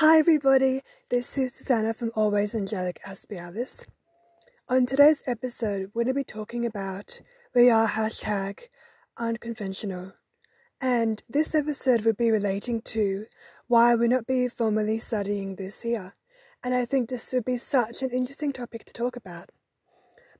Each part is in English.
Hi, everybody. This is Suzanna from Always Angelic Aspie Alice. On today's episode, we're going to be talking about we are hashtag unconventional. And this episode will be relating to why we're not be formally studying this year. And I think this would be such an interesting topic to talk about.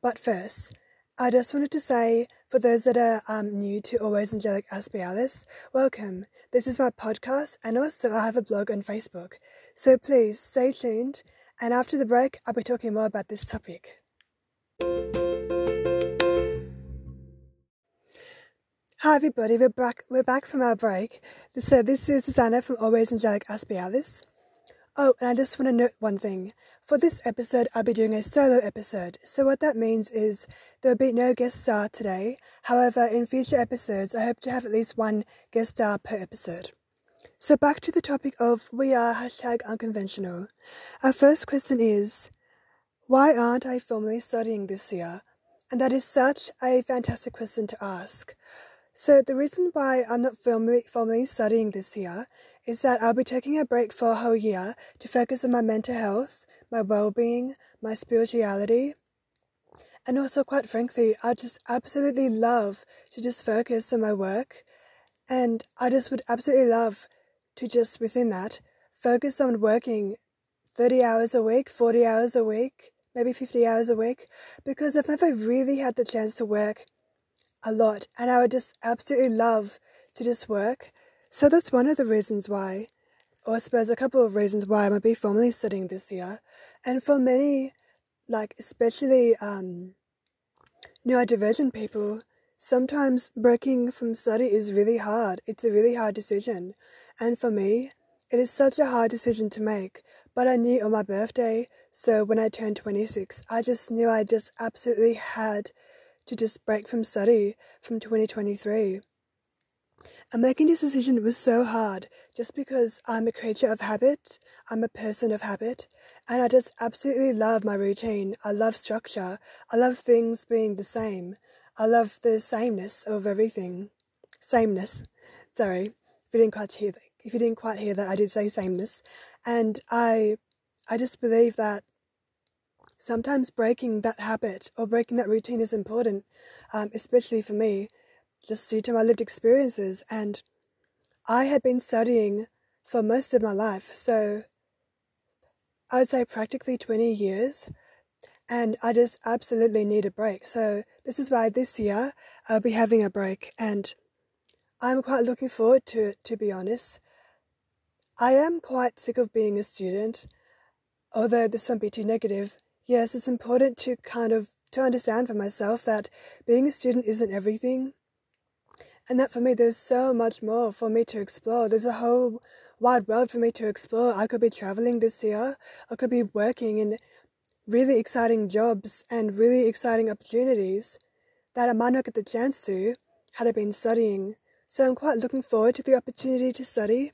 But first, I just wanted to say, for those that are um, new to Always Angelic Aspie Alice, welcome. This is my podcast, and also I have a blog on Facebook. So please stay tuned, and after the break, I'll be talking more about this topic. Hi everybody, we're back, we're back from our break. So this is Suzanna from Always Angelic Aspie Alice. Oh, and I just want to note one thing. For this episode, I'll be doing a solo episode. So what that means is there will be no guest star today. However, in future episodes, I hope to have at least one guest star per episode. So back to the topic of we are hashtag unconventional. Our first question is, why aren't I formally studying this year? And that is such a fantastic question to ask. So the reason why I'm not formally, formally studying this year is that I'll be taking a break for a whole year to focus on my mental health, my well-being, my spirituality, and also quite frankly, I just absolutely love to just focus on my work, and I just would absolutely love to just within that focus on working 30 hours a week, 40 hours a week, maybe 50 hours a week, because I've never really had the chance to work a lot, and I would just absolutely love to just work so that's one of the reasons why, or I suppose a couple of reasons why I might be formally studying this year. And for many, like especially um, neurodivergent people, sometimes breaking from study is really hard. It's a really hard decision. And for me, it is such a hard decision to make. But I knew on my birthday, so when I turned 26, I just knew I just absolutely had to just break from study from 2023. And making this decision was so hard just because I'm a creature of habit, I'm a person of habit, and I just absolutely love my routine. I love structure, I love things being the same, I love the sameness of everything. Sameness. Sorry, if you didn't quite hear that, if you didn't quite hear that, I did say sameness. And I, I just believe that sometimes breaking that habit or breaking that routine is important, um, especially for me just due to my lived experiences. And I had been studying for most of my life, so I would say practically 20 years. And I just absolutely need a break. So, this is why this year I'll be having a break. And I'm quite looking forward to it, to be honest. I am quite sick of being a student, although this won't be too negative. Yes, it's important to kind of to understand for myself that being a student isn't everything and that for me, there's so much more for me to explore. There's a whole wide world for me to explore. I could be traveling this year, I could be working in really exciting jobs and really exciting opportunities that I might not get the chance to had I been studying. So I'm quite looking forward to the opportunity to study.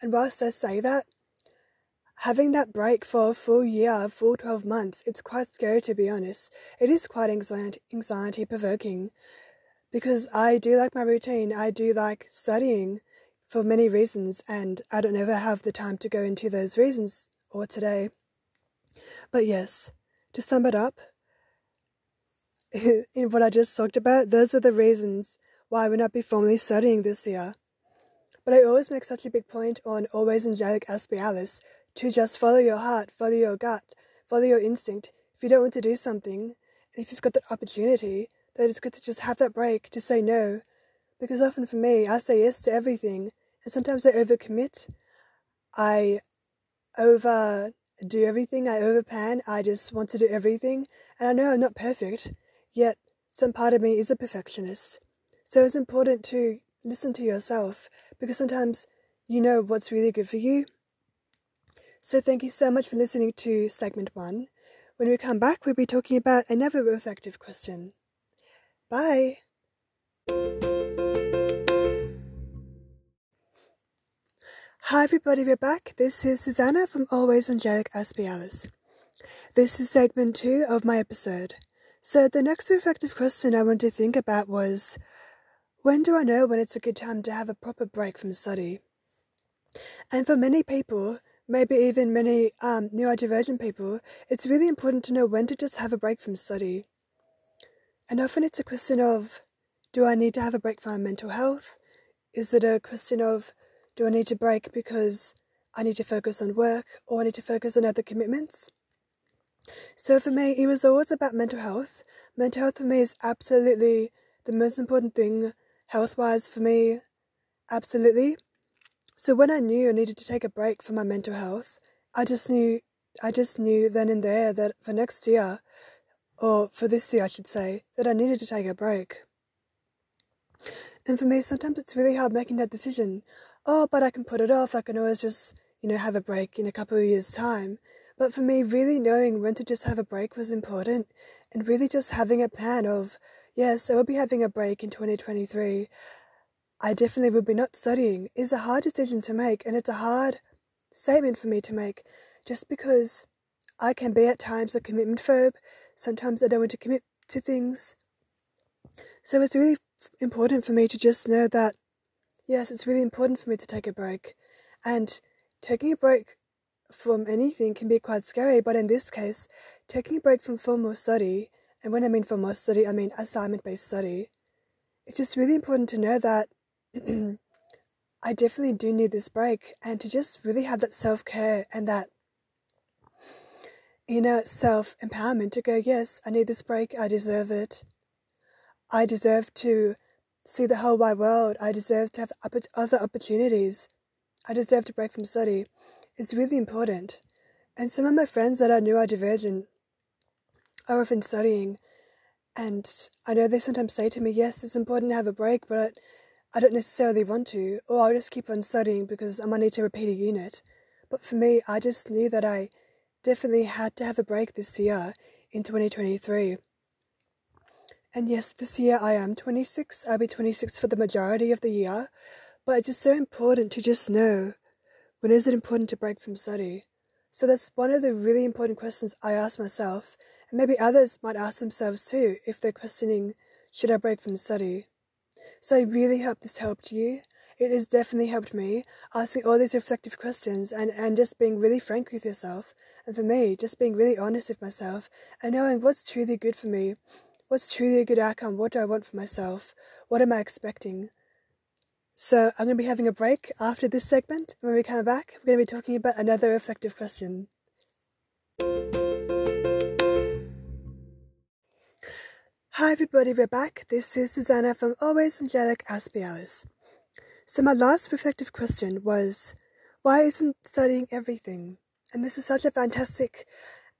And whilst I say that, having that break for a full year, a full 12 months, it's quite scary to be honest. It is quite anxiety, anxiety provoking because I do like my routine. I do like studying for many reasons, and I don't ever have the time to go into those reasons or today. But yes, to sum it up, in what I just talked about, those are the reasons why I will not be formally studying this year. But I always make such a big point on always angelic Aspie Alice to just follow your heart, follow your gut, follow your instinct. If you don't want to do something, and if you've got that opportunity, that it's good to just have that break, to say no. Because often for me, I say yes to everything, and sometimes I overcommit. I overdo everything, I overpan, I just want to do everything, and I know I'm not perfect, yet some part of me is a perfectionist. So it's important to listen to yourself, because sometimes you know what's really good for you. So thank you so much for listening to segment one. When we come back, we'll be talking about another reflective question. Bye. Hi everybody, we're back. This is Suzanna from Always Angelic Aspie Alice. This is segment two of my episode. So the next reflective question I want to think about was when do I know when it's a good time to have a proper break from study? And for many people, maybe even many um, neurodivergent people, it's really important to know when to just have a break from study. And often it's a question of do I need to have a break for my mental health? Is it a question of do I need to break because I need to focus on work or I need to focus on other commitments? So for me, it was always about mental health. Mental health for me is absolutely the most important thing health wise for me. Absolutely. So when I knew I needed to take a break for my mental health, I just knew I just knew then and there that for next year, or for this year I should say, that I needed to take a break. And for me, sometimes it's really hard making that decision. Oh, but I can put it off. I can always just, you know, have a break in a couple of years' time. But for me, really knowing when to just have a break was important, and really just having a plan of, yes, I will be having a break in 2023. I definitely will be not studying is a hard decision to make, and it's a hard statement for me to make just because I can be at times a commitment phobe. Sometimes I don't want to commit to things. So it's really important for me to just know that, yes, it's really important for me to take a break. And taking a break from anything can be quite scary, but in this case, taking a break from formal study, and when I mean formal study, I mean assignment based study, it's just really important to know that I definitely do need this break and to just really have that self care and that inner self empowerment to go, yes, I need this break, I deserve it. I deserve to see the whole wide world. I deserve to have other opportunities. I deserve to break from study. It's really important. And some of my friends that I knew are neurodivergent are often studying. And I know they sometimes say to me, yes, it's important to have a break, but I don't necessarily want to, or I'll just keep on studying because I might need to repeat a unit. But for me, I just knew that I definitely had to have a break this year in 2023. And yes, this year I am 26. I'll be 26 for the majority of the year. But it's just so important to just know when is it important to break from study. So that's one of the really important questions I ask myself, and maybe others might ask themselves too if they're questioning should I break from study. So I really hope this helped you. It has definitely helped me, asking all these reflective questions and, and just being really frank with yourself. And for me, just being really honest with myself and knowing what's truly good for me, what's truly a good outcome, what do I want for myself, what am I expecting. So I'm going to be having a break after this segment. When we come back, we're going to be talking about another reflective question. Hi everybody, we're back. This is Suzanna from Always Angelic Aspie Alice. So my last reflective question was, why isn't studying everything? And this is such a fantastic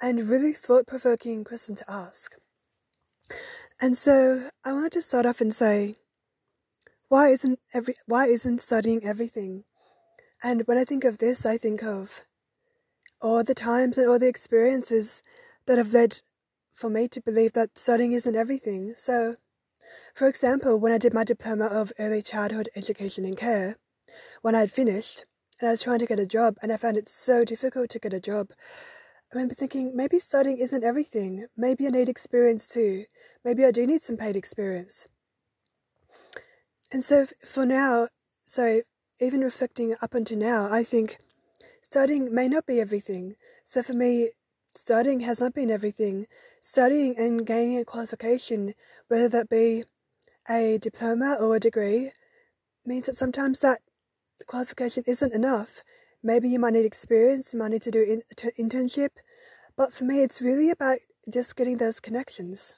and really thought-provoking question to ask. And so I wanted to start off and say, why isn't every why isn't studying everything? And when I think of this, I think of all the times and all the experiences that have led for me to believe that studying isn't everything. So, for example, when I did my diploma of early childhood education and care, when I had finished and I was trying to get a job and I found it so difficult to get a job, I remember thinking maybe studying isn't everything. Maybe I need experience too. Maybe I do need some paid experience. And so for now, sorry, even reflecting up until now, I think studying may not be everything. So for me, studying has not been everything studying and gaining a qualification, whether that be a diploma or a degree, means that sometimes that qualification isn't enough. Maybe you might need experience, you might need to do an in- internship, but for me, it's really about just getting those connections.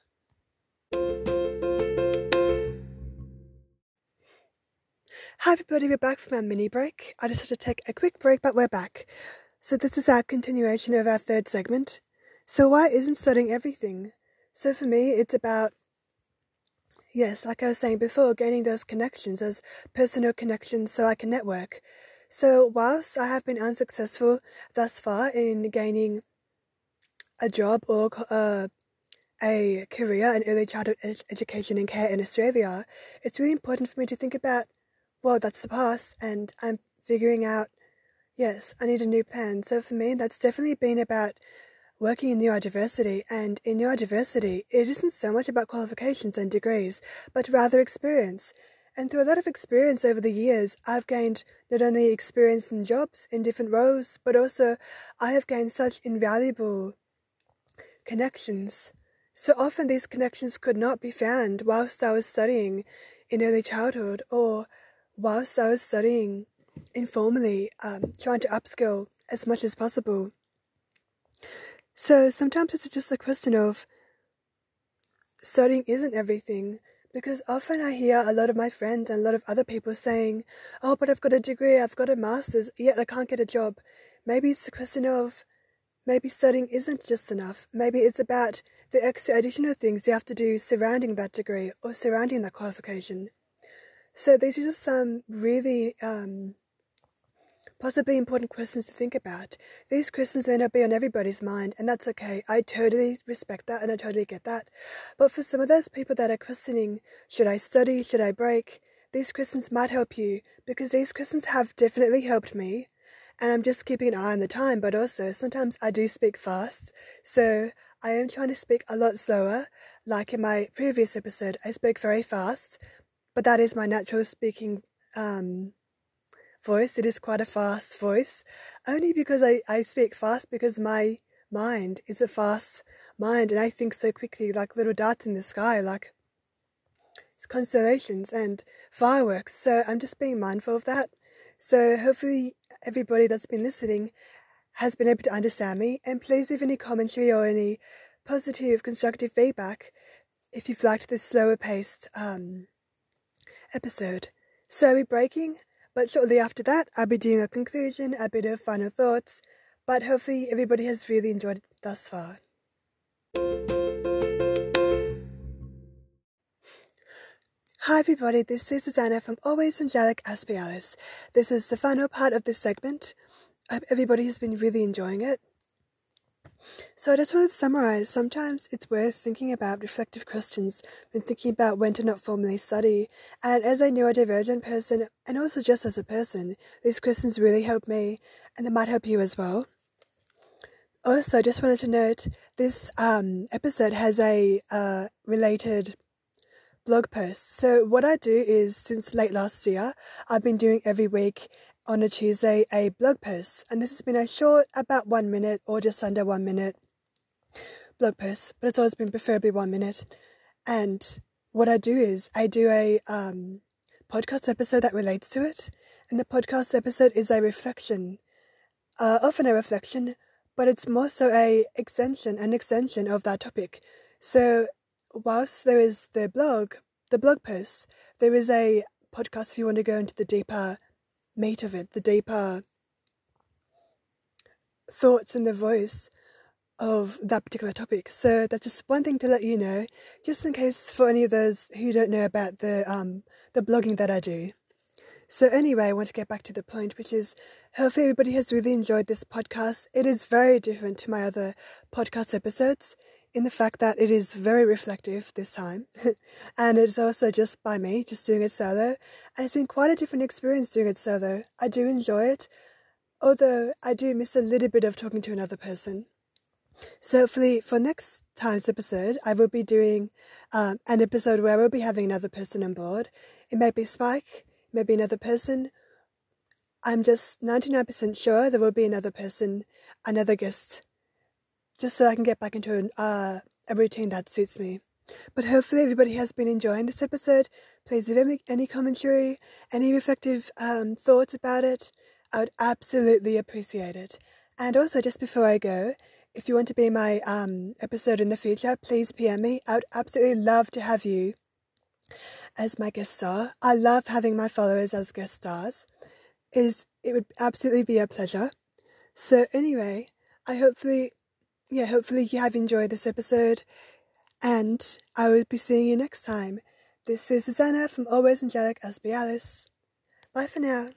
Hi everybody, we're back from our mini break. I just had to take a quick break, but we're back. So this is our continuation of our third segment. So why isn't studying everything? So for me, it's about, yes, like I was saying before, gaining those connections, those personal connections so I can network. So whilst I have been unsuccessful thus far in gaining a job or uh, a career in early childhood ed- education and care in Australia, it's really important for me to think about, well, that's the past, and I'm figuring out, yes, I need a new plan. So for me, that's definitely been about working in neurodiversity, and in neurodiversity, it isn't so much about qualifications and degrees, but rather experience. And through a lot of experience over the years, I've gained not only experience in jobs in different roles, but also I have gained such invaluable connections. So often these connections could not be found whilst I was studying in early childhood or whilst I was studying informally, um, trying to upskill as much as possible. So sometimes it's just a question of studying isn't everything because often I hear a lot of my friends and a lot of other people saying, Oh, but I've got a degree, I've got a master's, yet I can't get a job. Maybe it's a question of maybe studying isn't just enough. Maybe it's about the extra additional things you have to do surrounding that degree or surrounding that qualification. So these are just some really um, possibly important questions to think about. These questions may not be on everybody's mind, and that's okay. I totally respect that and I totally get that. But for some of those people that are questioning, should I study, should I break, these questions might help you because these questions have definitely helped me. And I'm just keeping an eye on the time, but also sometimes I do speak fast. So I am trying to speak a lot slower. Like in my previous episode, I spoke very fast, but that is my natural speaking um, voice. It is quite a fast voice, only because I, I speak fast because my mind is a fast mind and I think so quickly, like little dots in the sky, like constellations and fireworks. So I'm just being mindful of that. So hopefully everybody that's been listening has been able to understand me. And please leave any commentary or any positive, constructive feedback if you've liked this slower paced um, episode. So be breaking but shortly after that, I'll be doing a conclusion, a bit of final thoughts, but hopefully everybody has really enjoyed it thus far. Hi everybody, this is Suzanna from Always Angelic Aspie Alice. This is the final part of this segment. I hope everybody has been really enjoying it. So I just wanted to summarize. Sometimes it's worth thinking about reflective questions when thinking about when to not formally study. And as a neurodivergent person, and also just as a person, these questions really help me, and they might help you as well. Also, I just wanted to note this um, episode has a uh, related blog post. So what I do is since late last year, I've been doing every week on a Tuesday a blog post, and this has been a short, about one minute or just under one minute blog post, but it's always been preferably one minute. And what I do is I do a um, podcast episode that relates to it, and the podcast episode is a reflection, uh, often a reflection, but it's more so a extension, an extension of that topic. So whilst there is the blog, the blog post, there is a podcast if you want to go into the deeper meat of it, the deeper thoughts and the voice of that particular topic. So that's just one thing to let you know, just in case for any of those who don't know about the um the blogging that I do. So anyway, I want to get back to the point, which is hopefully everybody has really enjoyed this podcast. It is very different to my other podcast episodes in the fact that it is very reflective this time. and it's also just by me, just doing it solo. And it's been quite a different experience doing it solo. I do enjoy it, although I do miss a little bit of talking to another person. So hopefully for next time's episode, I will be doing um, an episode where I will be having another person on board. It may be Spike, it may be another person. I'm just 99% sure there will be another person, another guest just so I can get back into uh, a routine that suits me. But hopefully, everybody has been enjoying this episode. Please leave any, any commentary, any reflective um, thoughts about it. I would absolutely appreciate it. And also, just before I go, if you want to be my um, episode in the future, please PM me. I would absolutely love to have you as my guest star. I love having my followers as guest stars. It is. It would absolutely be a pleasure. So anyway, I hopefully yeah, hopefully you have enjoyed this episode, and I will be seeing you next time. This is Suzanna from Always Angelic as Aspie Alice. Bye for now.